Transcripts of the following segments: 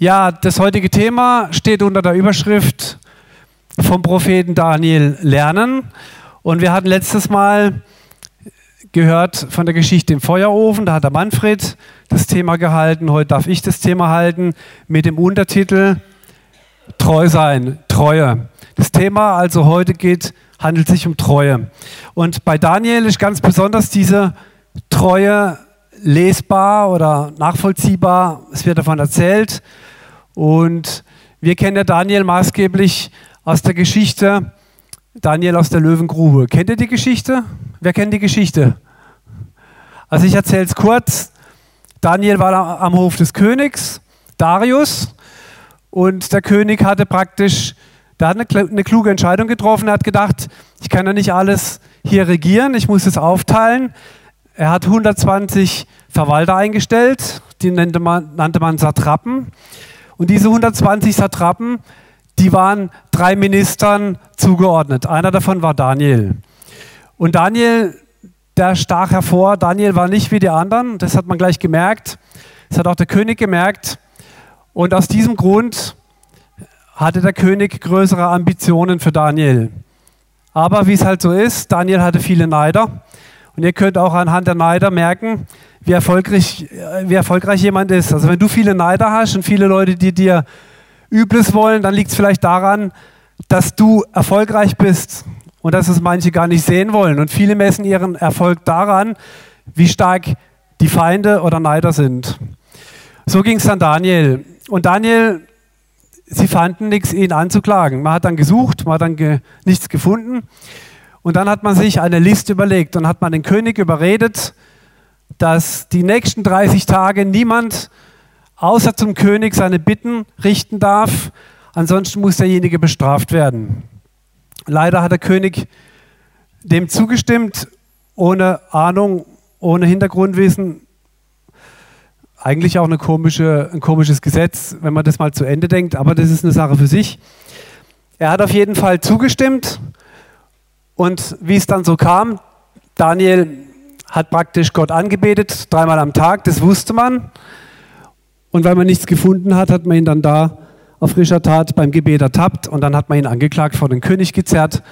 Ja, das heutige Thema steht unter der Überschrift vom Propheten Daniel lernen. Und wir hatten letztes Mal gehört von der Geschichte im Feuerofen. Da hat der Manfred das Thema gehalten. Heute darf ich das Thema halten mit dem Untertitel Treu sein, Treue. Das Thema also heute geht, handelt sich um Treue. Und bei Daniel ist ganz besonders diese Treue lesbar oder nachvollziehbar. Es wird davon erzählt. Und wir kennen ja Daniel maßgeblich aus der Geschichte, Daniel aus der Löwengrube. Kennt ihr die Geschichte? Wer kennt die Geschichte? Also ich erzähle es kurz. Daniel war am Hof des Königs, Darius, und der König hatte praktisch, der hat eine, kluge Entscheidung getroffen, er hat gedacht, ich kann ja nicht alles hier regieren, ich muss es aufteilen. Er hat 120 Verwalter eingestellt, die nannte man, nannte man Satrapen. Und diese 120 Satrapen, die waren drei Ministern zugeordnet. Einer davon war Daniel. Und Daniel, der stach hervor. Daniel war nicht wie die anderen. Das hat man gleich gemerkt. Das hat auch der König gemerkt. Und aus diesem Grund hatte der König größere Ambitionen für Daniel. Aber wie es halt so ist, Daniel hatte viele Neider. Und ihr könnt auch anhand der Neider merken, wie erfolgreich, wie erfolgreich jemand ist. Also wenn du viele Neider hast und viele Leute, die dir Übles wollen, dann liegt es vielleicht daran, dass du erfolgreich bist und dass es manche gar nicht sehen wollen. Und viele messen ihren Erfolg daran, wie stark die Feinde oder Neider sind. So ging es dann Daniel. Und Daniel, sie fanden nichts, ihn anzuklagen. Man hat dann gesucht, man hat dann ge nichts gefunden. Und dann hat man sich eine Liste überlegt und hat man den König überredet, dass die nächsten 30 Tage niemand außer zum König seine Bitten richten darf, ansonsten muss derjenige bestraft werden. Leider hat der König dem zugestimmt, ohne Ahnung, ohne Hintergrundwissen. Eigentlich auch komische, ein komisches Gesetz, wenn man das mal zu Ende denkt, aber das ist eine Sache für sich. Er hat auf jeden Fall zugestimmt und wie es dann so kam, Daniel hat praktisch Gott angebetet, dreimal am Tag, das wusste man. Und weil man nichts gefunden hat, hat man ihn dann da auf frischer Tat beim Gebet ertappt und dann hat man ihn angeklagt, vor den König gezerrt.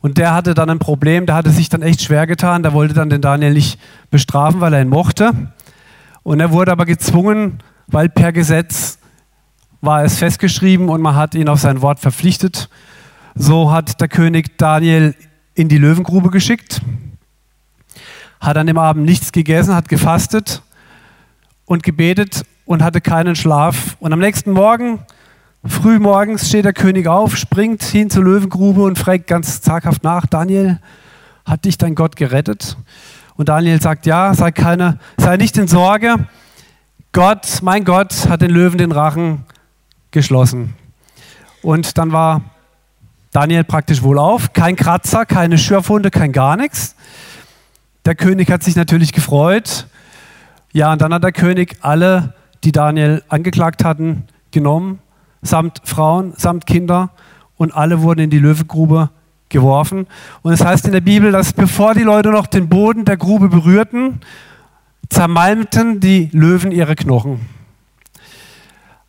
Und der hatte dann ein Problem, der hatte sich dann echt schwer getan, der wollte dann den Daniel nicht bestrafen, weil er ihn mochte. Und er wurde aber gezwungen, weil per Gesetz war es festgeschrieben und man hat ihn auf sein Wort verpflichtet. So hat der König Daniel in die Löwengrube geschickt hat an dem Abend nichts gegessen, hat gefastet und gebetet und hatte keinen Schlaf. Und am nächsten Morgen, früh morgens, steht der König auf, springt hin zur Löwengrube und fragt ganz zaghaft nach, Daniel, hat dich dein Gott gerettet? Und Daniel sagt, ja, sei, keine, sei nicht in Sorge. Gott, mein Gott, hat den Löwen den Rachen geschlossen. Und dann war Daniel praktisch wohlauf, kein Kratzer, keine Schürfwunde, kein gar nichts. Der König hat sich natürlich gefreut. Ja, und dann hat der König alle, die Daniel angeklagt hatten, genommen, samt Frauen, samt Kinder, und alle wurden in die Löwengrube geworfen. Und es heißt in der Bibel, dass bevor die Leute noch den Boden der Grube berührten, zermalmten die Löwen ihre Knochen.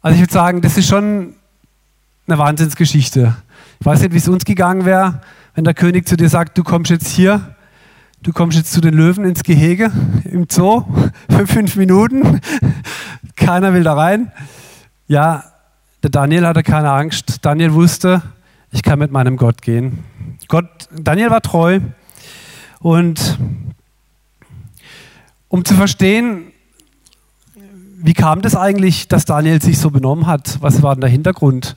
Also ich würde sagen, das ist schon eine Wahnsinnsgeschichte. Ich weiß nicht, wie es uns gegangen wäre, wenn der König zu dir sagt, du kommst jetzt hier Du kommst jetzt zu den Löwen ins Gehege im Zoo für fünf Minuten. Keiner will da rein. Ja, der Daniel hatte keine Angst. Daniel wusste, ich kann mit meinem Gott gehen. Gott, Daniel war treu. Und um zu verstehen, wie kam das eigentlich, dass Daniel sich so benommen hat? Was war denn der Hintergrund?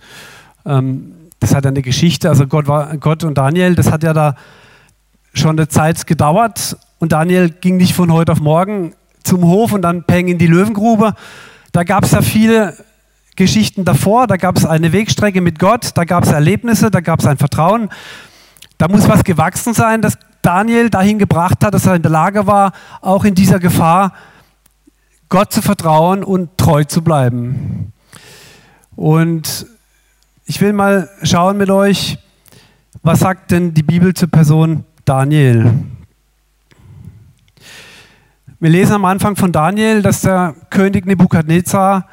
Ähm, das hat eine Geschichte. Also Gott, war, Gott und Daniel, das hat ja da schon eine Zeit gedauert und Daniel ging nicht von heute auf morgen zum Hof und dann peng in die Löwengrube. Da gab es ja viele Geschichten davor, da gab es eine Wegstrecke mit Gott, da gab es Erlebnisse, da gab es ein Vertrauen. Da muss was gewachsen sein, das Daniel dahin gebracht hat, dass er in der Lage war, auch in dieser Gefahr Gott zu vertrauen und treu zu bleiben. Und ich will mal schauen mit euch, was sagt denn die Bibel zur Person Daniel. Wir lesen am Anfang von Daniel, dass der König Nebukadnezar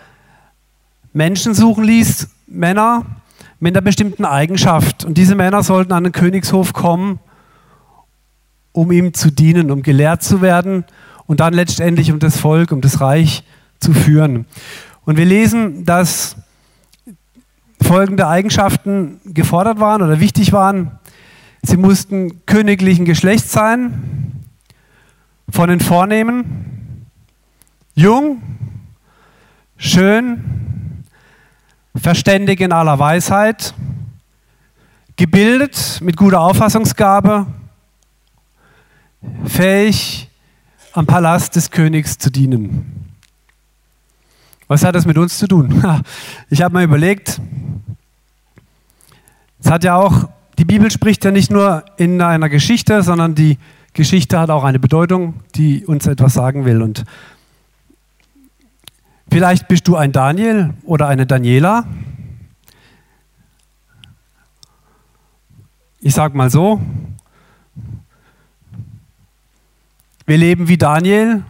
Menschen suchen ließ, Männer mit einer bestimmten Eigenschaft. Und diese Männer sollten an den Königshof kommen, um ihm zu dienen, um gelehrt zu werden und dann letztendlich um das Volk, um das Reich zu führen. Und wir lesen, dass folgende Eigenschaften gefordert waren oder wichtig waren. Sie mussten königlichen Geschlechts sein, von den Vornehmen, jung, schön, verständig in aller Weisheit, gebildet mit guter Auffassungsgabe, fähig am Palast des Königs zu dienen. Was hat das mit uns zu tun? Ich habe mal überlegt, es hat ja auch, die Bibel spricht ja nicht nur in einer Geschichte, sondern die Geschichte hat auch eine Bedeutung, die uns etwas sagen will. Und vielleicht bist du ein Daniel oder eine Daniela. Ich sage mal so, wir leben wie Daniel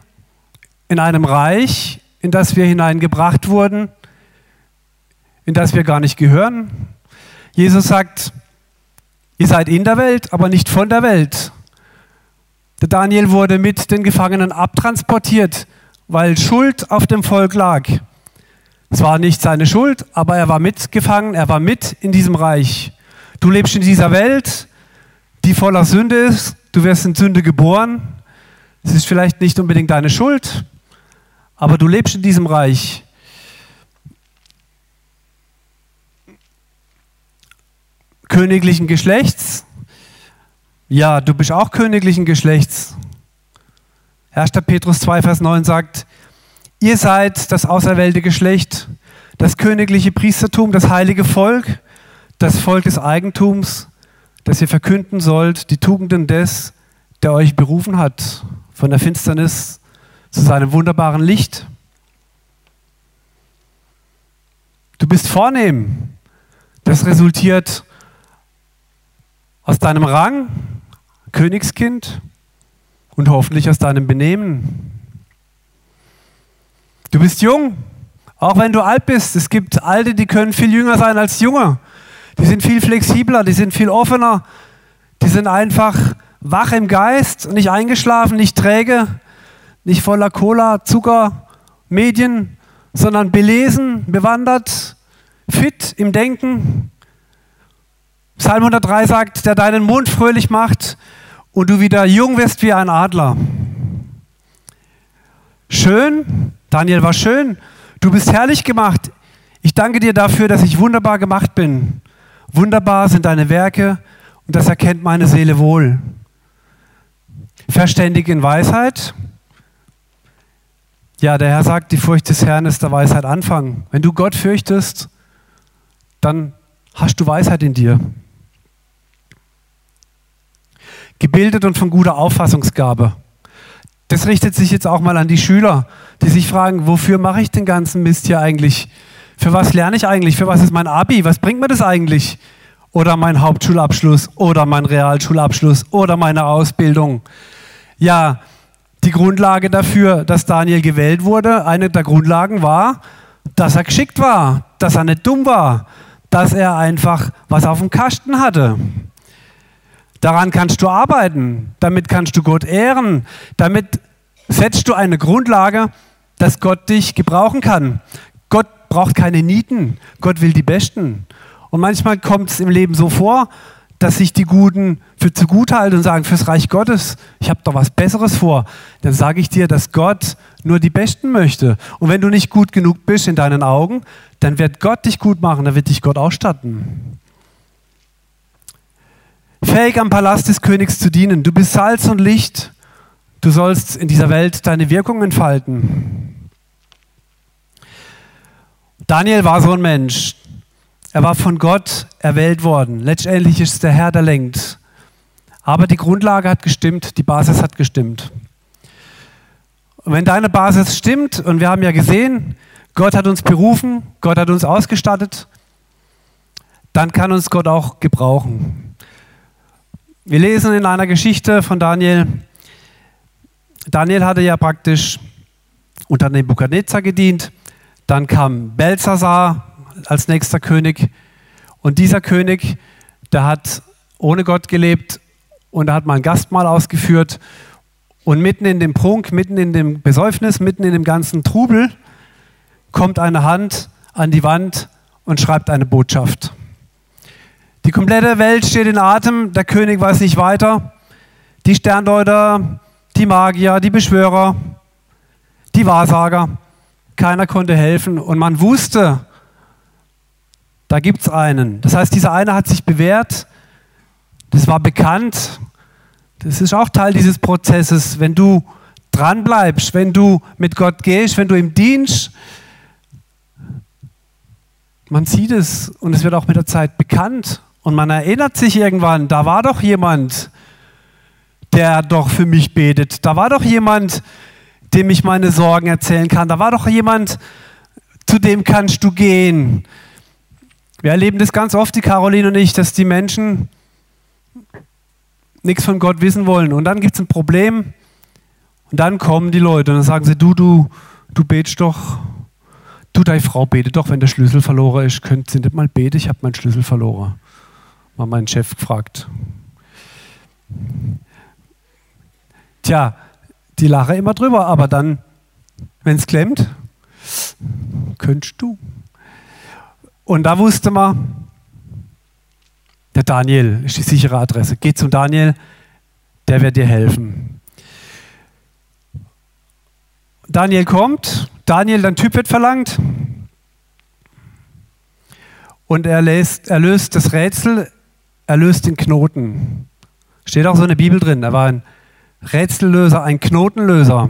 in einem Reich, in das wir hineingebracht wurden, in das wir gar nicht gehören. Jesus sagt, ihr seid in der Welt, aber nicht von der Welt. Der Daniel wurde mit den Gefangenen abtransportiert, weil Schuld auf dem Volk lag. Es war nicht seine Schuld, aber er war mitgefangen, er war mit in diesem Reich. Du lebst in dieser Welt, die voller Sünde ist, du wirst in Sünde geboren. Es ist vielleicht nicht unbedingt deine Schuld, aber du lebst in diesem Reich. Königlichen Geschlechts. Ja, du bist auch königlichen Geschlechts. 1. Petrus 2, Vers 9 sagt, ihr seid das auserwählte Geschlecht, das königliche Priestertum, das heilige Volk, das Volk des Eigentums, das ihr verkünden sollt, die Tugenden des, der euch berufen hat, von der Finsternis zu seinem wunderbaren Licht. Du bist vornehm. Das resultiert aus deinem Rang, Königskind, und hoffentlich aus deinem Benehmen. Du bist jung, auch wenn du alt bist. Es gibt Alte, die können viel jünger sein als Junge. Die sind viel flexibler, die sind viel offener, die sind einfach wach im Geist, nicht eingeschlafen, nicht träge, nicht voller Cola, Zucker, Medien, sondern belesen, bewandert, fit im Denken. Psalm 103 sagt, der deinen Mund fröhlich macht und du wieder jung wirst wie ein Adler. Schön, Daniel war schön, du bist herrlich gemacht. Ich danke dir dafür, dass ich wunderbar gemacht bin. Wunderbar sind deine Werke und das erkennt meine Seele wohl. Verständig in Weisheit, ja, der Herr sagt, die Furcht des Herrn ist der Weisheit Anfang. Wenn du Gott fürchtest, dann hast du Weisheit in dir. Gebildet und von guter Auffassungsgabe. Das richtet sich jetzt auch mal an die Schüler, die sich fragen, wofür mache ich den ganzen Mist hier eigentlich? Für was lerne ich eigentlich? Für was ist mein Abi? Was bringt mir das eigentlich? Oder mein Hauptschulabschluss oder mein Realschulabschluss oder meine Ausbildung? Ja, die Grundlage dafür, dass Daniel gewählt wurde, eine der Grundlagen war, dass er geschickt war, dass er nicht dumm war, dass er einfach was auf dem Kasten hatte. Daran kannst du arbeiten, damit kannst du Gott ehren, damit setzt du eine Grundlage, dass Gott dich gebrauchen kann. Gott braucht keine Nieten, Gott will die Besten. Und manchmal kommt es im Leben so vor, dass sich die Guten für zu gut halten und sagen, fürs Reich Gottes, ich habe doch was Besseres vor. Dann sage ich dir, dass Gott nur die Besten möchte. Und wenn du nicht gut genug bist in deinen Augen, dann wird Gott dich gut machen, dann wird dich Gott ausstatten. Fähig am Palast des Königs zu dienen. Du bist Salz und Licht. Du sollst in dieser Welt deine Wirkung entfalten. Daniel war so ein Mensch, er war von Gott erwählt worden. Letztendlich ist der Herr, der lenkt. Aber die Grundlage hat gestimmt, die Basis hat gestimmt. Und wenn deine Basis stimmt, und wir haben ja gesehen, Gott hat uns berufen, Gott hat uns ausgestattet, dann kann uns Gott auch gebrauchen. Wir lesen in einer Geschichte von Daniel, Daniel hatte ja praktisch unter Nebukadnezar gedient, Dann kam Belshazzar als nächster König. Und dieser König, der hat ohne Gott gelebt und er hat mal ein Gastmahl ausgeführt. Und mitten in dem Prunk, mitten in dem Besäufnis, mitten in dem ganzen Trubel kommt eine Hand an die Wand und schreibt eine Botschaft. Die komplette Welt steht in Atem, der König weiß nicht weiter. Die Sterndeuter, die Magier, die Beschwörer, die Wahrsager, keiner konnte helfen und man wusste, da gibt es einen. Das heißt, dieser eine hat sich bewährt, das war bekannt. Das ist auch Teil dieses Prozesses, wenn du dran bleibst, wenn du mit Gott gehst, wenn du ihm dienst. Man sieht es und es wird auch mit der Zeit bekannt und man erinnert sich irgendwann, da war doch jemand, der doch für mich betet. Da war doch jemand, dem ich meine Sorgen erzählen kann. Da war doch jemand, zu dem kannst du gehen. Wir erleben das ganz oft, die Caroline und ich, dass die Menschen nichts von Gott wissen wollen. Und dann gibt es ein Problem und dann kommen die Leute und dann sagen sie, du, du, du betest doch. Du, deine Frau betet doch, wenn der Schlüssel verloren ist. Könnt ihr nicht mal beten? Ich habe meinen Schlüssel verloren. Mal meinen Chef gefragt. Tja, die lachen immer drüber, aber dann, wenn es klemmt, könntest du. Und da wusste man, der Daniel ist die sichere Adresse. Geh zum Daniel, der wird dir helfen. Daniel kommt, Daniel, dein Typ wird verlangt. Und er löst, er löst das Rätsel, er löst den Knoten. Steht auch so in der Bibel drin. Er war ein Rätsellöser, ein Knotenlöser.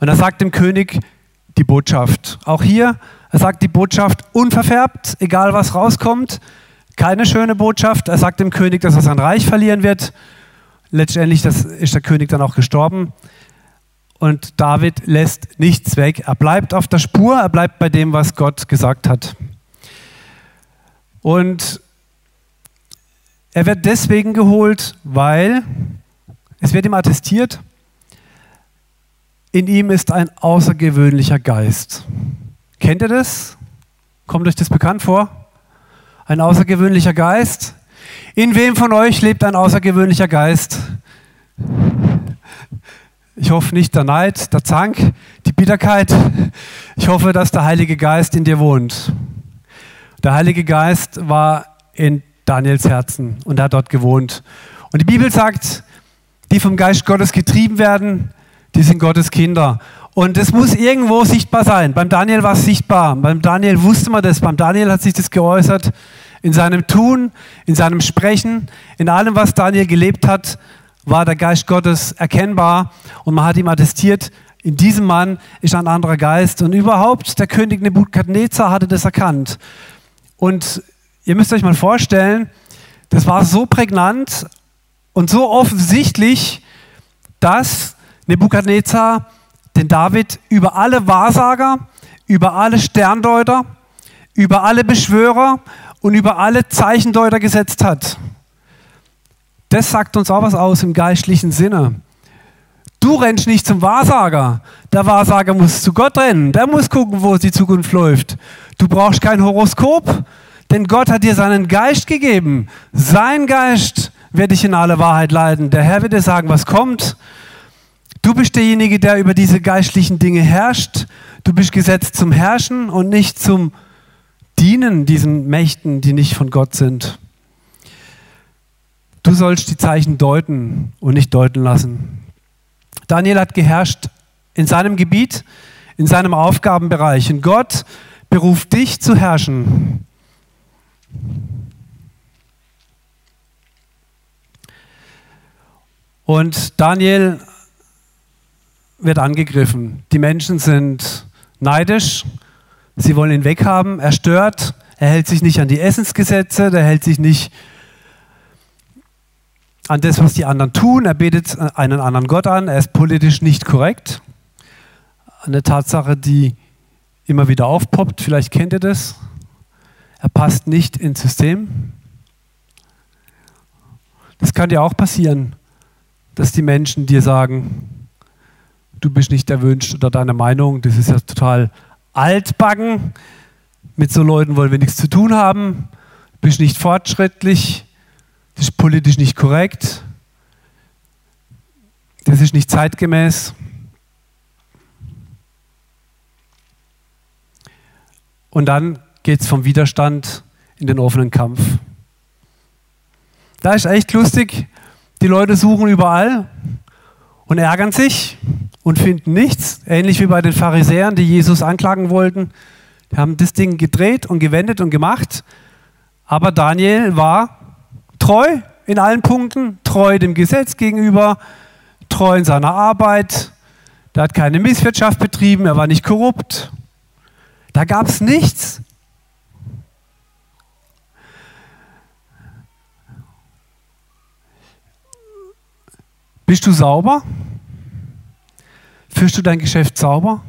Und er sagt dem König die Botschaft. Auch hier, er sagt die Botschaft unverfärbt, egal was rauskommt. Keine schöne Botschaft. Er sagt dem König, dass er sein Reich verlieren wird. Letztendlich ist der König dann auch gestorben. Und David lässt nichts weg. Er bleibt auf der Spur, er bleibt bei dem, was Gott gesagt hat. Und er wird deswegen geholt, weil es wird ihm attestiert, in ihm ist ein außergewöhnlicher Geist. Kennt ihr das? Kommt euch das bekannt vor? Ein außergewöhnlicher Geist? In wem von euch lebt ein außergewöhnlicher Geist? Ich hoffe nicht der Neid, der Zank, die Bitterkeit. Ich hoffe, dass der Heilige Geist in dir wohnt. Der Heilige Geist war in Daniels Herzen und er hat dort gewohnt. Und die Bibel sagt, die vom Geist Gottes getrieben werden, die sind Gottes Kinder. Und es muss irgendwo sichtbar sein. Beim Daniel war es sichtbar. Beim Daniel wusste man das. Beim Daniel hat sich das geäußert. In seinem Tun, in seinem Sprechen, in allem, was Daniel gelebt hat, war der Geist Gottes erkennbar. Und man hat ihm attestiert, in diesem Mann ist ein anderer Geist. Und überhaupt, der König Nebukadnezar hatte das erkannt. Und ihr müsst euch mal vorstellen, das war so prägnant und so offensichtlich, dass Nebukadnezar den David über alle Wahrsager, über alle Sterndeuter, über alle Beschwörer und über alle Zeichendeuter gesetzt hat. Das sagt uns auch was aus im geistlichen Sinne. Du rennst nicht zum Wahrsager. Der Wahrsager muss zu Gott rennen. Der muss gucken, wo die Zukunft läuft. Du brauchst kein Horoskop, denn Gott hat dir seinen Geist gegeben. Sein Geist wird dich in alle Wahrheit leiten. Der Herr wird dir sagen, was kommt. Du bist derjenige, der über diese geistlichen Dinge herrscht. Du bist gesetzt zum Herrschen und nicht zum Dienen diesen Mächten, die nicht von Gott sind. Du sollst die Zeichen deuten und nicht deuten lassen. Daniel hat geherrscht in seinem Gebiet, in seinem Aufgabenbereich. Und Gott beruft dich zu herrschen. Und Daniel wird angegriffen. Die Menschen sind neidisch, sie wollen ihn weghaben, er stört, er hält sich nicht an die Essensgesetze, er hält sich nicht an das, was die anderen tun, er betet einen anderen Gott an, er ist politisch nicht korrekt. Eine Tatsache, die immer wieder aufpoppt, vielleicht kennt ihr das. Er passt nicht ins System. Das kann dir auch passieren dass die Menschen dir sagen, du bist nicht erwünscht oder deine Meinung, das ist ja total altbacken. Mit so Leuten wollen wir nichts zu tun haben. Du bist nicht fortschrittlich. Das ist politisch nicht korrekt. Das ist nicht zeitgemäß. Und dann geht es vom Widerstand in den offenen Kampf. Da ist echt lustig. Die Leute suchen überall und ärgern sich und finden nichts. Ähnlich wie bei den Pharisäern, die Jesus anklagen wollten. Die haben das Ding gedreht und gewendet und gemacht. Aber Daniel war treu in allen Punkten, treu dem Gesetz gegenüber, treu in seiner Arbeit. Der hat keine Misswirtschaft betrieben, er war nicht korrupt. Da gab es nichts. Bist du sauber? Führst du dein Geschäft sauber?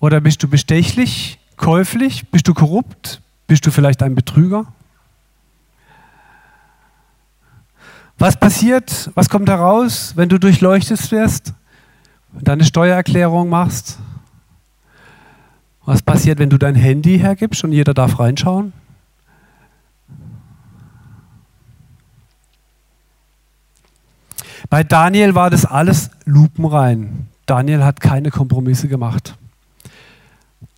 Oder bist du bestechlich, käuflich? Bist du korrupt? Bist du vielleicht ein Betrüger? Was passiert, was kommt heraus, wenn du durchleuchtet wirst und deine Steuererklärung machst? Was passiert, wenn du dein Handy hergibst und jeder darf reinschauen? Bei Daniel war das alles lupenrein. Daniel hat keine Kompromisse gemacht.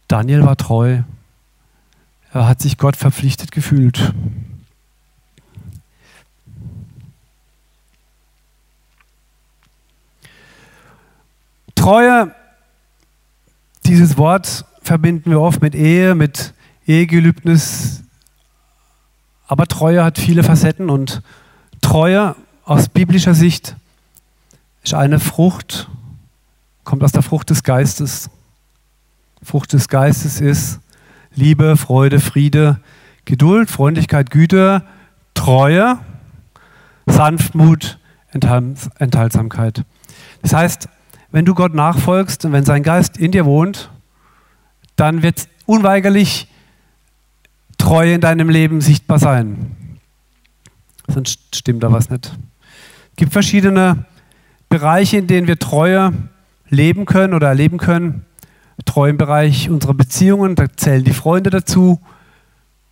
Daniel war treu. Er hat sich Gott verpflichtet gefühlt. Treue, dieses Wort verbinden wir oft mit Ehe, mit Ehegelübnis. Aber Treue hat viele Facetten und Treue aus biblischer Sicht ist eine Frucht, kommt aus der Frucht des Geistes. Frucht des Geistes ist Liebe, Freude, Friede, Geduld, Freundlichkeit, Güte, Treue, Sanftmut, Enthaltsamkeit. Das heißt, wenn du Gott nachfolgst und wenn sein Geist in dir wohnt, dann wird unweigerlich Treue in deinem Leben sichtbar sein. Sonst stimmt da was nicht. Es gibt verschiedene Bereiche, in denen wir Treue leben können oder erleben können. Treu im Bereich unserer Beziehungen, da zählen die Freunde dazu,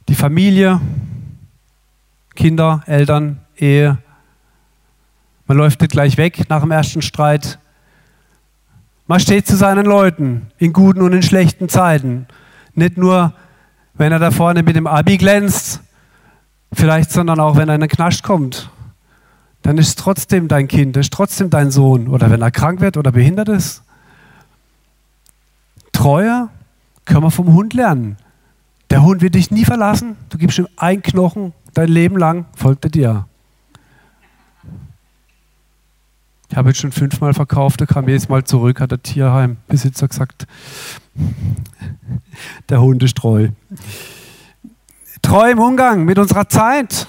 die Familie, Kinder, Eltern, Ehe. Man läuft nicht gleich weg nach dem ersten Streit. Man steht zu seinen Leuten in guten und in schlechten Zeiten. Nicht nur, wenn er da vorne mit dem Abi glänzt, vielleicht, sondern auch, wenn er in den Knast kommt dann ist es trotzdem dein Kind, ist trotzdem dein Sohn. Oder wenn er krank wird oder behindert ist. Treue können wir vom Hund lernen. Der Hund wird dich nie verlassen. Du gibst ihm ein Knochen, dein Leben lang folgt er dir. Ich habe jetzt schon fünfmal verkauft, der kam jedes Mal zurück, hat der Tierheimbesitzer gesagt. Der Hund ist treu. Treu im Umgang mit unserer Zeit.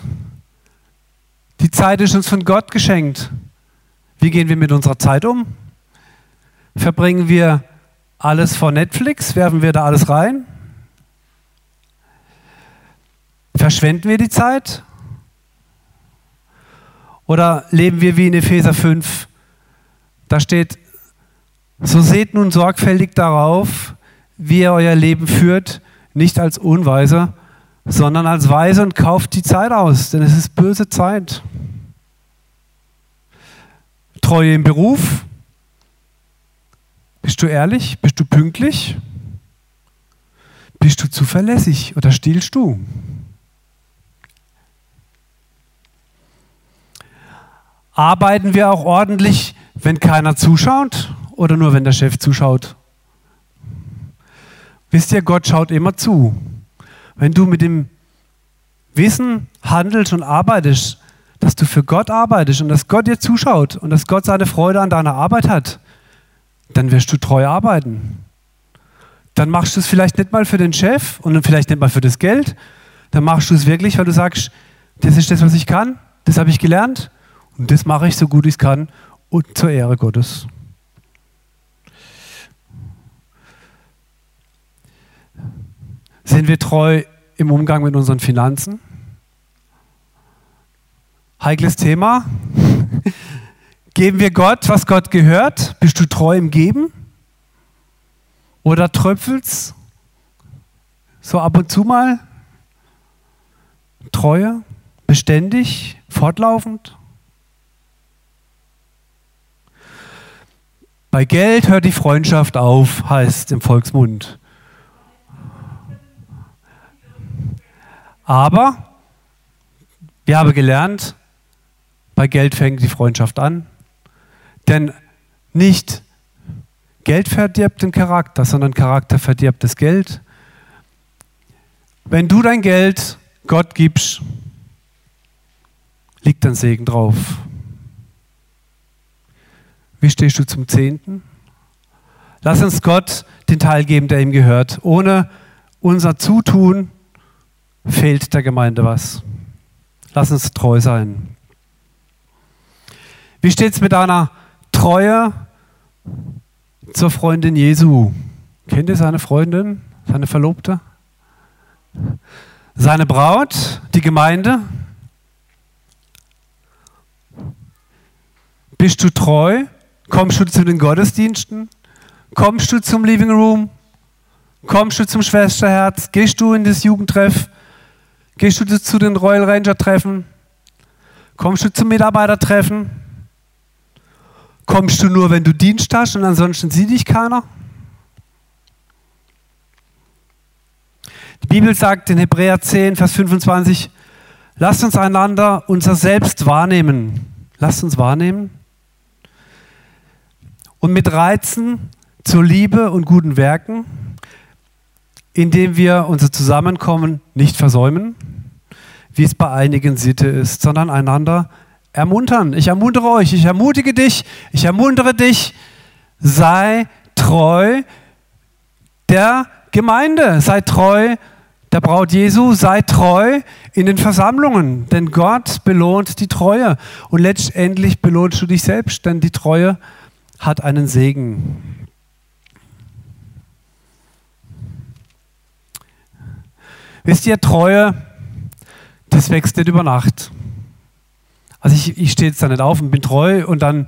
Die Zeit ist uns von Gott geschenkt. Wie gehen wir mit unserer Zeit um? Verbringen wir alles vor Netflix? Werfen wir da alles rein? Verschwenden wir die Zeit? Oder leben wir wie in Epheser 5? Da steht, so seht nun sorgfältig darauf, wie ihr euer Leben führt, nicht als Unweise, sondern als Weise und kauft die Zeit aus, denn es ist böse Zeit. Treue im Beruf. Bist du ehrlich? Bist du pünktlich? Bist du zuverlässig oder stiehlst du? Arbeiten wir auch ordentlich, wenn keiner zuschaut oder nur wenn der Chef zuschaut? Wisst ihr, Gott schaut immer zu. Wenn du mit dem Wissen handelst und arbeitest, dass du für Gott arbeitest und dass Gott dir zuschaut und dass Gott seine Freude an deiner Arbeit hat, dann wirst du treu arbeiten. Dann machst du es vielleicht nicht mal für den Chef und vielleicht nicht mal für das Geld. Dann machst du es wirklich, weil du sagst, das ist das, was ich kann, das habe ich gelernt und das mache ich so gut ich kann und zur Ehre Gottes. Sind wir treu im Umgang mit unseren Finanzen? Heikles Thema. Geben wir Gott, was Gott gehört? Bist du treu im Geben? Oder tröpfelst so ab und zu mal? Treue, beständig, fortlaufend? Bei Geld hört die Freundschaft auf, heißt im Volksmund. Aber wir haben gelernt, bei Geld fängt die Freundschaft an. Denn nicht Geld verdirbt den Charakter, sondern Charakter verdirbt das Geld. Wenn du dein Geld Gott gibst, liegt ein Segen drauf. Wie stehst du zum Zehnten? Lass uns Gott den Teil geben, der ihm gehört. Ohne unser Zutun fehlt der Gemeinde was. Lass uns treu sein. Wie steht es mit deiner Treue zur Freundin Jesu? Kennt ihr seine Freundin, seine Verlobte? Seine Braut, die Gemeinde? Bist du treu? Kommst du zu den Gottesdiensten? Kommst du zum Living Room? Kommst du zum Schwesterherz? Gehst du in das Jugendtreff? Gehst du zu den Royal Ranger Treffen? Kommst du zum Mitarbeitertreffen? Kommst du nur, wenn du Dienst hast und ansonsten sieht dich keiner? Die Bibel sagt in Hebräer 10, Vers 25, lasst uns einander unser Selbst wahrnehmen. Lasst uns wahrnehmen und mit Reizen zur Liebe und guten Werken, indem wir unser Zusammenkommen nicht versäumen, wie es bei einigen Sitte ist, sondern einander ermuntern. Ich ermuntere euch, ich ermutige dich, ich ermuntere dich, sei treu der Gemeinde, sei treu der Braut Jesu, sei treu in den Versammlungen, denn Gott belohnt die Treue und letztendlich belohnst du dich selbst, denn die Treue hat einen Segen. Wisst ihr, Treue, das wächst nicht über Nacht. Also ich, ich stehe jetzt da nicht auf und bin treu und dann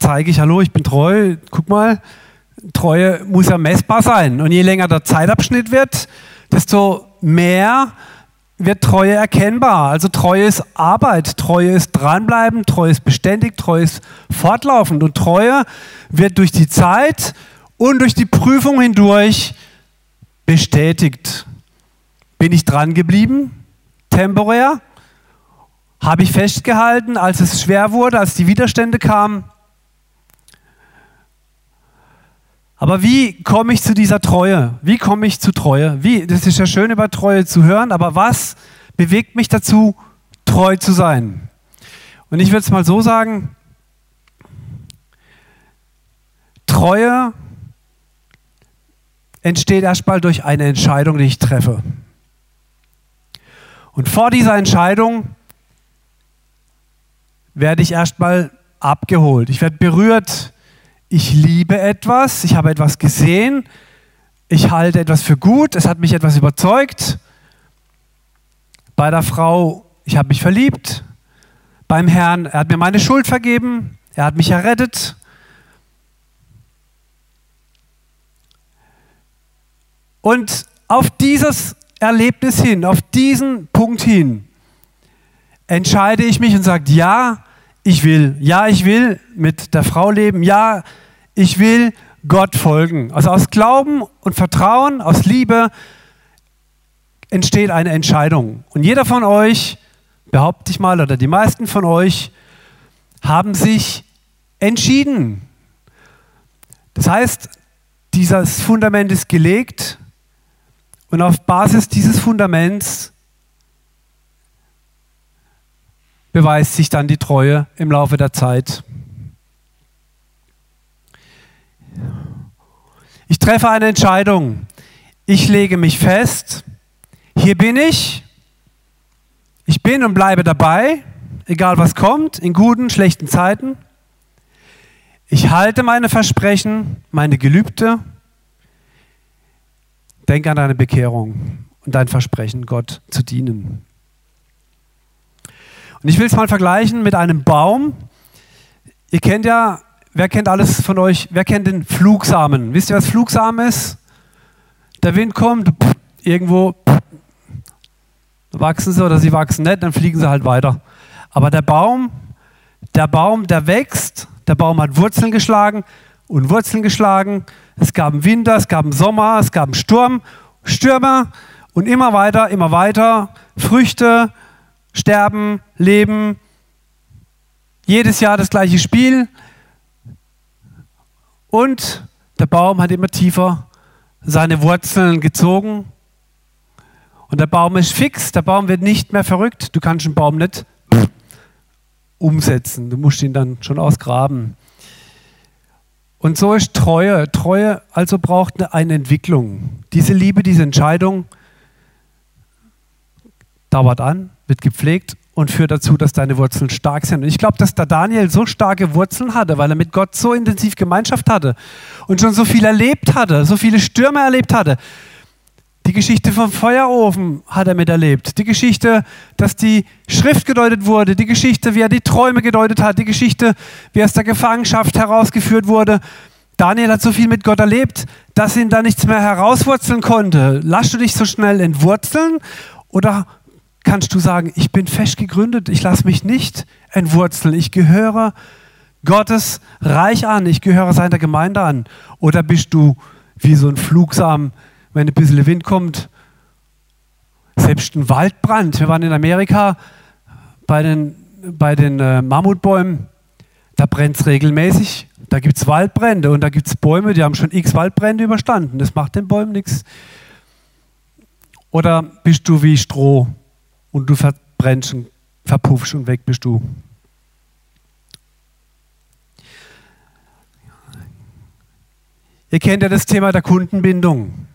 zeige ich, hallo, ich bin treu, guck mal, Treue muss ja messbar sein. Und je länger der Zeitabschnitt wird, desto mehr wird Treue erkennbar. Also Treue ist Arbeit, Treue ist dranbleiben, Treue ist beständig, Treue ist fortlaufend. Und Treue wird durch die Zeit und durch die Prüfung hindurch bestätigt. Bin ich dran geblieben? Temporär? Habe ich festgehalten, als es schwer wurde, als die Widerstände kamen? Aber wie komme ich zu dieser Treue? Wie komme ich zu Treue? Wie? Das ist ja schön über Treue zu hören, aber was bewegt mich dazu, treu zu sein? Und ich würde es mal so sagen, Treue entsteht erstmal durch eine Entscheidung, die ich treffe. Und vor dieser Entscheidung werde ich erstmal abgeholt. Ich werde berührt ich liebe etwas, ich habe etwas gesehen, ich halte etwas für gut, es hat mich etwas überzeugt. Bei der Frau, ich habe mich verliebt. Beim Herrn, er hat mir meine Schuld vergeben, er hat mich errettet. Und auf dieses Erlebnis hin, auf diesen Punkt hin, entscheide ich mich und sage, ja, ich will, ja, ich will mit der Frau leben, ja, ich will Gott folgen. Also aus Glauben und Vertrauen, aus Liebe entsteht eine Entscheidung. Und jeder von euch, behaupte ich mal, oder die meisten von euch, haben sich entschieden. Das heißt, dieses Fundament ist gelegt und auf Basis dieses Fundaments beweist sich dann die Treue im Laufe der Zeit. Ich treffe eine Entscheidung. Ich lege mich fest. Hier bin ich. Ich bin und bleibe dabei, egal was kommt, in guten, schlechten Zeiten. Ich halte meine Versprechen, meine Gelübde. Denk an deine Bekehrung und dein Versprechen, Gott zu dienen. Und ich will es mal vergleichen mit einem Baum. Ihr kennt ja, wer kennt alles von euch, wer kennt den Flugsamen? Wisst ihr, was Flugsamen ist? Der Wind kommt, pff, irgendwo pff, wachsen sie oder sie wachsen nicht, dann fliegen sie halt weiter. Aber der Baum, der Baum, der wächst, der Baum hat Wurzeln geschlagen und Wurzeln geschlagen. Es gab einen Winter, es gab einen Sommer, es gab einen Sturm, Stürme und immer weiter, immer weiter. Früchte, sterben, leben. Jedes Jahr das gleiche Spiel. Und der Baum hat immer tiefer seine Wurzeln gezogen. Und der Baum ist fix, der Baum wird nicht mehr verrückt. Du kannst einen Baum nicht umsetzen, du musst ihn dann schon ausgraben. Und so ist Treue. Treue also braucht eine Entwicklung. Diese Liebe, diese Entscheidung dauert an, wird gepflegt und führt dazu, dass deine Wurzeln stark sind. Und ich glaube, dass der Daniel so starke Wurzeln hatte, weil er mit Gott so intensiv Gemeinschaft hatte und schon so viel erlebt hatte, so viele Stürme erlebt hatte. Die Geschichte vom Feuerofen hat er miterlebt. Die Geschichte, dass die Schrift gedeutet wurde. Die Geschichte, wie er die Träume gedeutet hat. Die Geschichte, wie er aus der Gefangenschaft herausgeführt wurde. Daniel hat so viel mit Gott erlebt, dass ihn da nichts mehr herauswurzeln konnte. Lass du dich so schnell entwurzeln oder kannst du sagen, ich bin fest gegründet, ich lasse mich nicht entwurzeln, ich gehöre Gottes Reich an, ich gehöre seiner Gemeinde an. Oder bist du wie so ein Flugsam, wenn ein bisschen Wind kommt, selbst ein Waldbrand. Wir waren in Amerika bei den, bei den äh, Mammutbäumen, da brennt es regelmäßig. Da gibt es Waldbrände und da gibt es Bäume, die haben schon x Waldbrände überstanden. Das macht den Bäumen nichts. Oder bist du wie Stroh? und du verbrennst und verpuffst und weg bist du. Ihr kennt ja das Thema der Kundenbindung.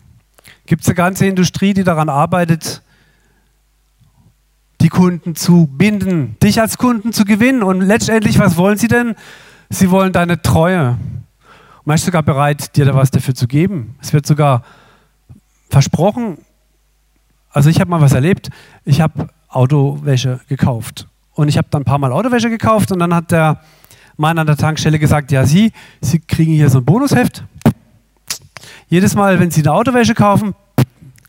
Gibt es eine ganze Industrie, die daran arbeitet, die Kunden zu binden, dich als Kunden zu gewinnen. Und letztendlich, was wollen sie denn? Sie wollen deine Treue. Man ist sogar bereit, dir da was dafür zu geben. Es wird sogar versprochen, also ich habe mal was erlebt. Ich habe Autowäsche gekauft. Und ich habe dann ein paar Mal Autowäsche gekauft und dann hat der Mann an der Tankstelle gesagt, ja, Sie, Sie kriegen hier so ein Bonusheft. Jedes Mal, wenn Sie eine Autowäsche kaufen,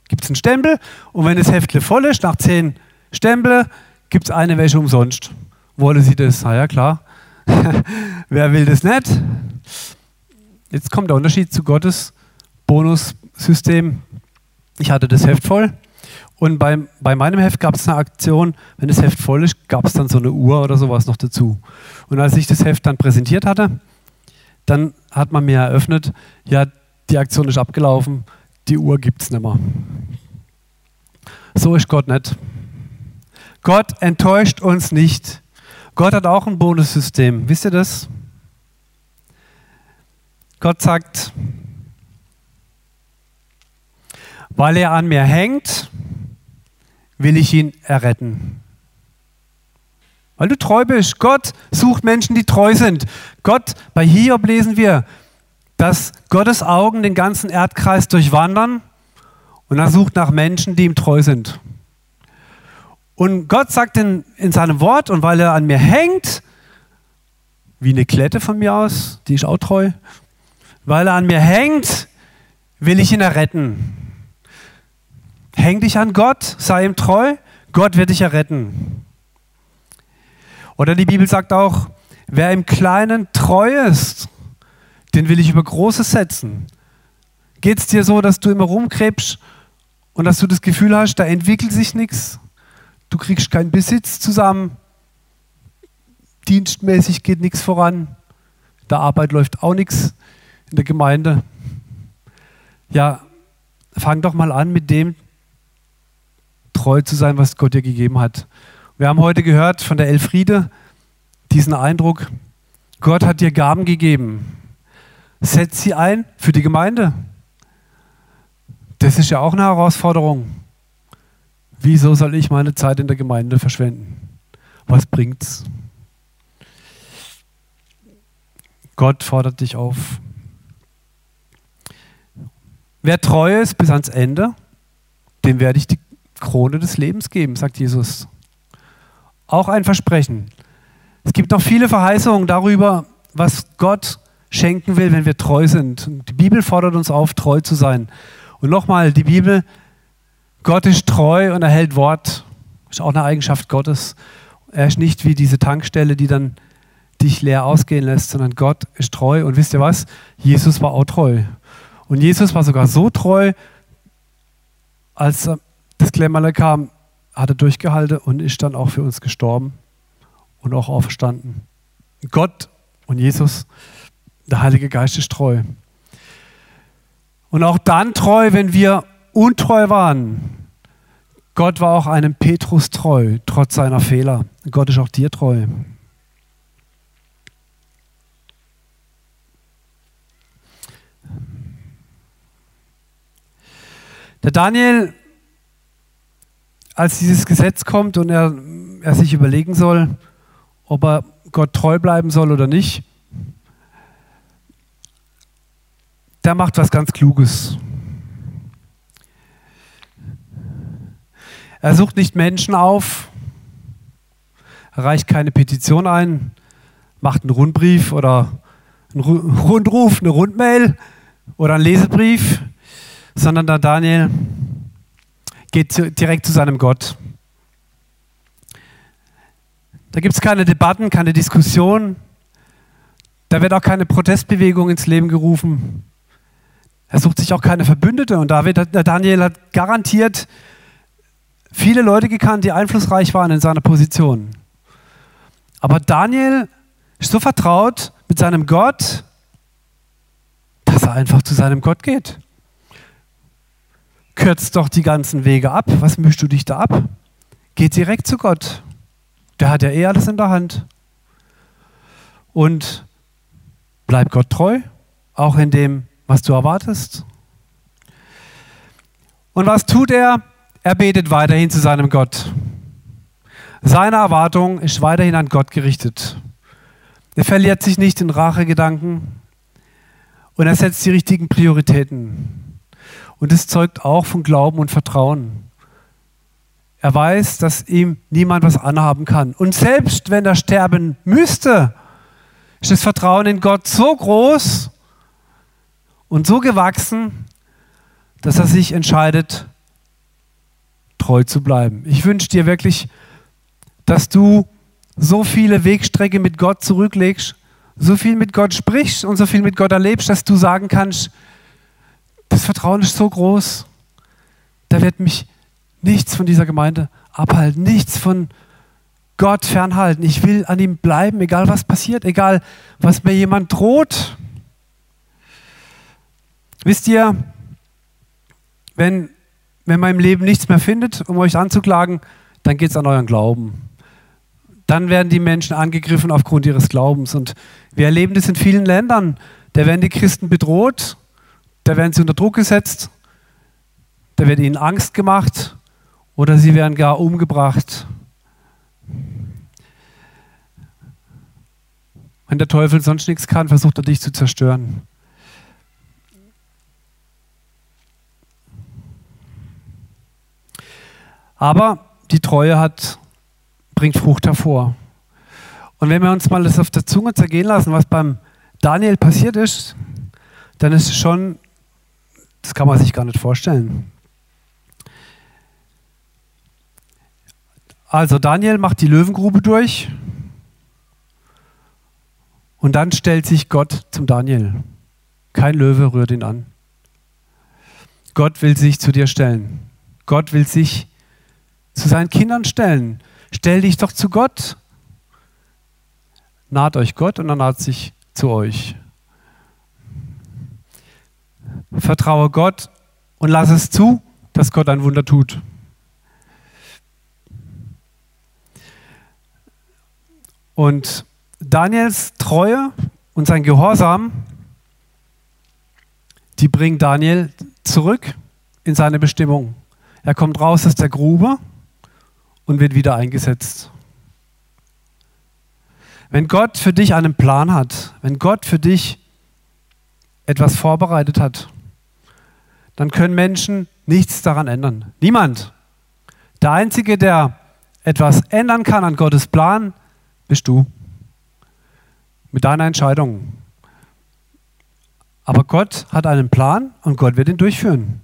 gibt es einen Stempel und wenn das Heftle voll ist, nach zehn Stempel, gibt es eine Wäsche umsonst. Wollen Sie das? Na ja, klar. Wer will das nicht? Jetzt kommt der Unterschied zu Gottes Bonussystem. Ich hatte das Heft voll und bei, bei meinem Heft gab es eine Aktion, wenn das Heft voll ist, gab es dann so eine Uhr oder sowas noch dazu. Und als ich das Heft dann präsentiert hatte, dann hat man mir eröffnet, ja, die Aktion ist abgelaufen, die Uhr gibt es nicht mehr. So ist Gott nicht. Gott enttäuscht uns nicht. Gott hat auch ein Bonussystem. Wisst ihr das? Gott sagt, weil er an mir hängt, will ich ihn erretten. Weil du treu bist. Gott sucht Menschen, die treu sind. Gott, bei Hiob lesen wir, dass Gottes Augen den ganzen Erdkreis durchwandern und er sucht nach Menschen, die ihm treu sind. Und Gott sagt in, in seinem Wort, und weil er an mir hängt, wie eine Klette von mir aus, die ist auch treu, weil er an mir hängt, will ich ihn erretten. Häng dich an Gott, sei ihm treu, Gott wird dich erretten. Oder die Bibel sagt auch, wer im Kleinen treu ist, den will ich über Großes setzen. Geht es dir so, dass du immer rumkrebst und dass du das Gefühl hast, da entwickelt sich nichts? Du kriegst keinen Besitz zusammen, dienstmäßig geht nichts voran, der Arbeit läuft auch nichts in der Gemeinde. Ja, fang doch mal an mit dem, treu zu sein, was Gott dir gegeben hat. Wir haben heute gehört von der Elfriede diesen Eindruck, Gott hat dir Gaben gegeben. Setz sie ein für die Gemeinde. Das ist ja auch eine Herausforderung. Wieso soll ich meine Zeit in der Gemeinde verschwenden? Was bringt's? Gott fordert dich auf. Wer treu ist bis ans Ende, dem werde ich die Krone des Lebens geben, sagt Jesus. Auch ein Versprechen. Es gibt noch viele Verheißungen darüber, was Gott schenken will, wenn wir treu sind. Die Bibel fordert uns auf, treu zu sein. Und nochmal, die Bibel, Gott ist treu und er hält Wort. Ist auch eine Eigenschaft Gottes. Er ist nicht wie diese Tankstelle, die dann dich leer ausgehen lässt, sondern Gott ist treu. Und wisst ihr was? Jesus war auch treu. Und Jesus war sogar so treu, als das Klemmerle kam, hat er durchgehalten und ist dann auch für uns gestorben und auch auferstanden. Gott und Jesus, der Heilige Geist ist treu. Und auch dann treu, wenn wir untreu waren. Gott war auch einem Petrus treu, trotz seiner Fehler. Gott ist auch dir treu. Der Daniel, als dieses Gesetz kommt und er, er sich überlegen soll, ob er Gott treu bleiben soll oder nicht, der macht was ganz Kluges. Er sucht nicht Menschen auf, reicht keine Petition ein, macht einen Rundbrief oder einen Rundruf, eine Rundmail oder einen Lesebrief, sondern der Daniel geht direkt zu seinem Gott. Da gibt es keine Debatten, keine Diskussion. Da wird auch keine Protestbewegung ins Leben gerufen. Er sucht sich auch keine Verbündete. Und David, der Daniel hat garantiert viele Leute gekannt, die einflussreich waren in seiner Position. Aber Daniel ist so vertraut mit seinem Gott, dass er einfach zu seinem Gott geht kürzt doch die ganzen Wege ab. Was mischst du dich da ab? Geh direkt zu Gott. Der hat ja eh alles in der Hand. Und bleib Gott treu, auch in dem, was du erwartest. Und was tut er? Er betet weiterhin zu seinem Gott. Seine Erwartung ist weiterhin an Gott gerichtet. Er verliert sich nicht in Rachegedanken und er setzt die richtigen Prioritäten. Und es zeugt auch von Glauben und Vertrauen. Er weiß, dass ihm niemand was anhaben kann. Und selbst wenn er sterben müsste, ist das Vertrauen in Gott so groß und so gewachsen, dass er sich entscheidet, treu zu bleiben. Ich wünsche dir wirklich, dass du so viele Wegstrecke mit Gott zurücklegst, so viel mit Gott sprichst und so viel mit Gott erlebst, dass du sagen kannst, das Vertrauen ist so groß, da wird mich nichts von dieser Gemeinde abhalten, nichts von Gott fernhalten. Ich will an ihm bleiben, egal was passiert, egal was mir jemand droht. Wisst ihr, wenn, wenn man im Leben nichts mehr findet, um euch anzuklagen, dann geht es an euren Glauben. Dann werden die Menschen angegriffen aufgrund ihres Glaubens. Und wir erleben das in vielen Ländern. Da werden die Christen bedroht da werden sie unter Druck gesetzt, da wird ihnen Angst gemacht oder sie werden gar umgebracht. Wenn der Teufel sonst nichts kann, versucht er dich zu zerstören. Aber die Treue hat, bringt Frucht hervor. Und wenn wir uns mal das auf der Zunge zergehen lassen, was beim Daniel passiert ist, dann ist es schon das kann man sich gar nicht vorstellen. Also Daniel macht die Löwengrube durch und dann stellt sich Gott zum Daniel. Kein Löwe rührt ihn an. Gott will sich zu dir stellen. Gott will sich zu seinen Kindern stellen. Stell dich doch zu Gott. Naht euch Gott und er naht sich zu euch. Vertraue Gott und lass es zu, dass Gott ein Wunder tut. Und Daniels Treue und sein Gehorsam, die bringen Daniel zurück in seine Bestimmung. Er kommt raus aus der Grube und wird wieder eingesetzt. Wenn Gott für dich einen Plan hat, wenn Gott für dich etwas vorbereitet hat, dann können Menschen nichts daran ändern. Niemand. Der Einzige, der etwas ändern kann an Gottes Plan, bist du. mit deiner Entscheidung. Aber Gott hat einen Plan und Gott wird ihn durchführen.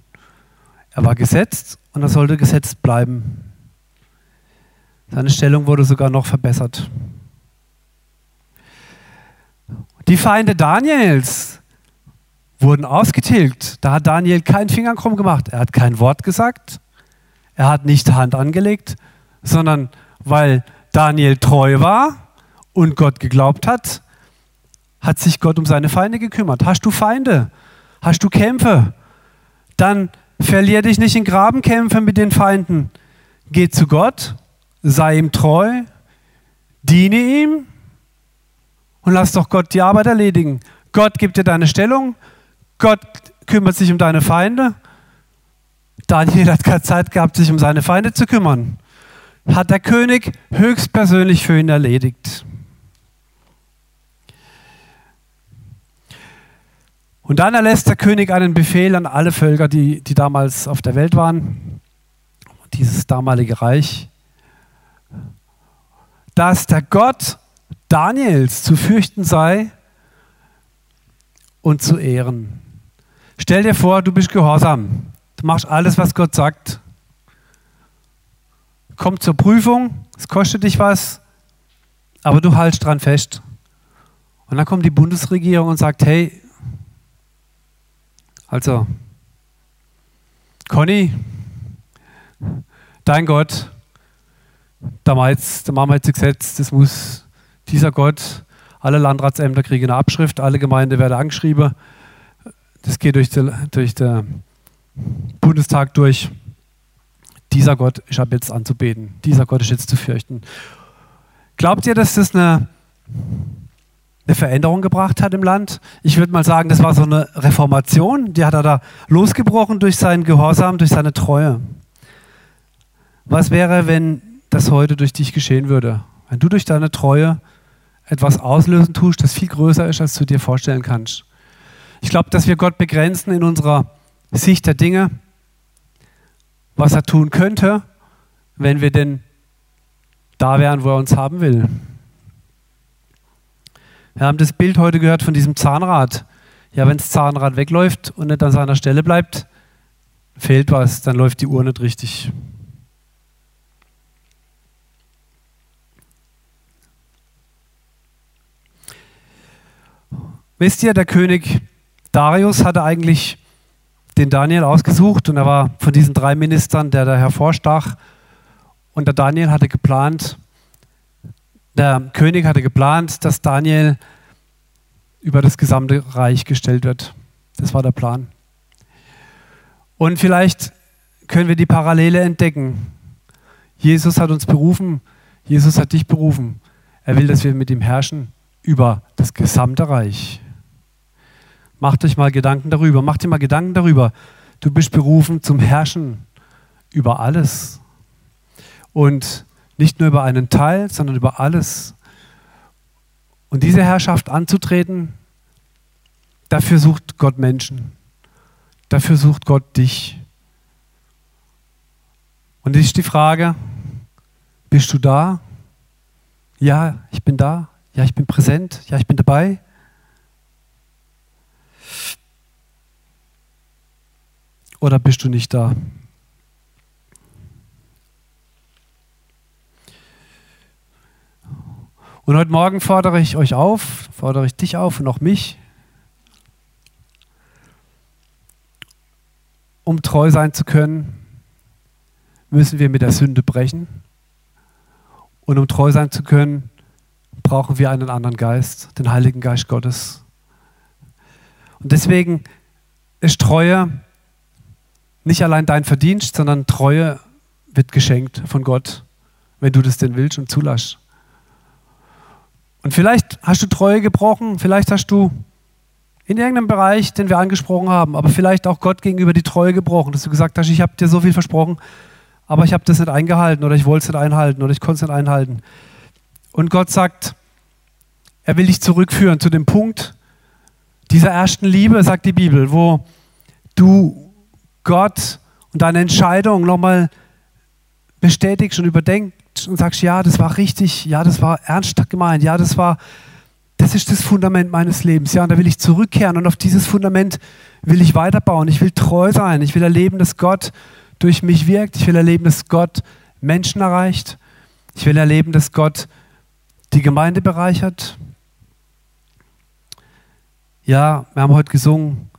Er war gesetzt und er sollte gesetzt bleiben. Seine Stellung wurde sogar noch verbessert. Die Feinde Daniels wurden ausgetilgt. Da hat Daniel keinen Finger krumm gemacht. Er hat kein Wort gesagt. Er hat nicht Hand angelegt, sondern weil Daniel treu war und Gott geglaubt hat, hat sich Gott um seine Feinde gekümmert. Hast du Feinde? Hast du Kämpfe? Dann verlier dich nicht in Grabenkämpfe mit den Feinden. Geh zu Gott, sei ihm treu, diene ihm und lass doch Gott die Arbeit erledigen. Gott gibt dir deine Stellung, Gott kümmert sich um deine Feinde. Daniel hat keine Zeit gehabt, sich um seine Feinde zu kümmern. Hat der König höchstpersönlich für ihn erledigt. Und dann erlässt der König einen Befehl an alle Völker, die, die damals auf der Welt waren, dieses damalige Reich, dass der Gott Daniels zu fürchten sei und zu ehren. Stell dir vor, du bist gehorsam. Du machst alles, was Gott sagt. Kommt zur Prüfung, es kostet dich was, aber du haltst dran fest. Und dann kommt die Bundesregierung und sagt, hey, also, Conny, dein Gott, da machen wir jetzt ein Gesetz, das muss dieser Gott, alle Landratsämter kriegen eine Abschrift, alle Gemeinden werden angeschrieben, das geht durch, den, durch den Bundestag durch. Dieser Gott ist ab jetzt anzubeten, dieser Gott ist jetzt zu fürchten. Glaubt ihr, dass das eine eine Veränderung gebracht hat im Land. Ich würde mal sagen, das war so eine Reformation, die hat er da losgebrochen durch seinen Gehorsam, durch seine Treue. Was wäre, wenn das heute durch dich geschehen würde? Wenn du durch deine Treue etwas auslösen tust, das viel größer ist, als du dir vorstellen kannst. Ich glaube, dass wir Gott begrenzen in unserer Sicht der Dinge, was er tun könnte, wenn wir denn da wären, wo er uns haben will. Wir haben das Bild heute gehört von diesem Zahnrad. Ja, wenn das Zahnrad wegläuft und nicht an seiner Stelle bleibt, fehlt was, dann läuft die Uhr nicht richtig. Wisst ihr, der König Darius hatte eigentlich den Daniel ausgesucht und er war von diesen drei Ministern, der da hervorstach. Und der Daniel hatte geplant, der König hatte geplant, dass Daniel über das gesamte Reich gestellt wird. Das war der Plan. Und vielleicht können wir die Parallele entdecken. Jesus hat uns berufen, Jesus hat dich berufen. Er will, dass wir mit ihm herrschen über das gesamte Reich. Macht euch mal Gedanken darüber, macht dir mal Gedanken darüber. Du bist berufen zum Herrschen über alles. Und nicht nur über einen Teil, sondern über alles. Und diese Herrschaft anzutreten, dafür sucht Gott Menschen. Dafür sucht Gott dich. Und es ist die Frage, bist du da? Ja, ich bin da. Ja, ich bin präsent. Ja, ich bin dabei. Oder bist du nicht da? Und heute Morgen fordere ich euch auf, fordere ich dich auf und auch mich, um treu sein zu können, müssen wir mit der Sünde brechen. Und um treu sein zu können, brauchen wir einen anderen Geist, den Heiligen Geist Gottes. Und deswegen ist Treue nicht allein dein Verdienst, sondern Treue wird geschenkt von Gott, wenn du das denn willst und zulässt. Und vielleicht hast du Treue gebrochen, vielleicht hast du in irgendeinem Bereich, den wir angesprochen haben, aber vielleicht auch Gott gegenüber die Treue gebrochen, dass du gesagt hast, ich habe dir so viel versprochen, aber ich habe das nicht eingehalten oder ich wollte es nicht einhalten oder ich konnte es nicht einhalten. Und Gott sagt, er will dich zurückführen zu dem Punkt dieser ersten Liebe, sagt die Bibel, wo du Gott und deine Entscheidung nochmal bestätigst und überdenkst und sagst, ja, das war richtig, ja, das war ernst gemeint, ja, das war das ist das Fundament meines Lebens. Ja, und da will ich zurückkehren und auf dieses Fundament will ich weiterbauen. Ich will treu sein. Ich will erleben, dass Gott durch mich wirkt. Ich will erleben, dass Gott Menschen erreicht. Ich will erleben, dass Gott die Gemeinde bereichert. Ja, wir haben heute gesungen,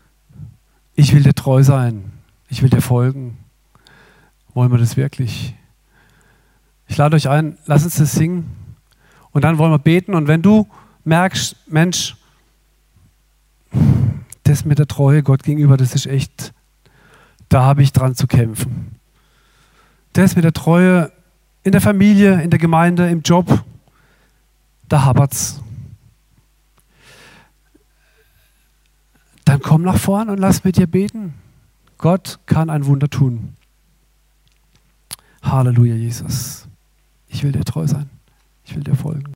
ich will dir treu sein. Ich will dir folgen. Wollen wir das wirklich? Ich lade euch ein, lass uns das singen. Und dann wollen wir beten. Und wenn du merkst, Mensch, das mit der Treue Gott gegenüber, das ist echt, da habe ich dran zu kämpfen. Das mit der Treue in der Familie, in der Gemeinde, im Job, da habert's. Dann komm nach vorn und lass mit dir beten. Gott kann ein Wunder tun. Halleluja, Jesus. Ich will dir treu sein. Ich will dir folgen.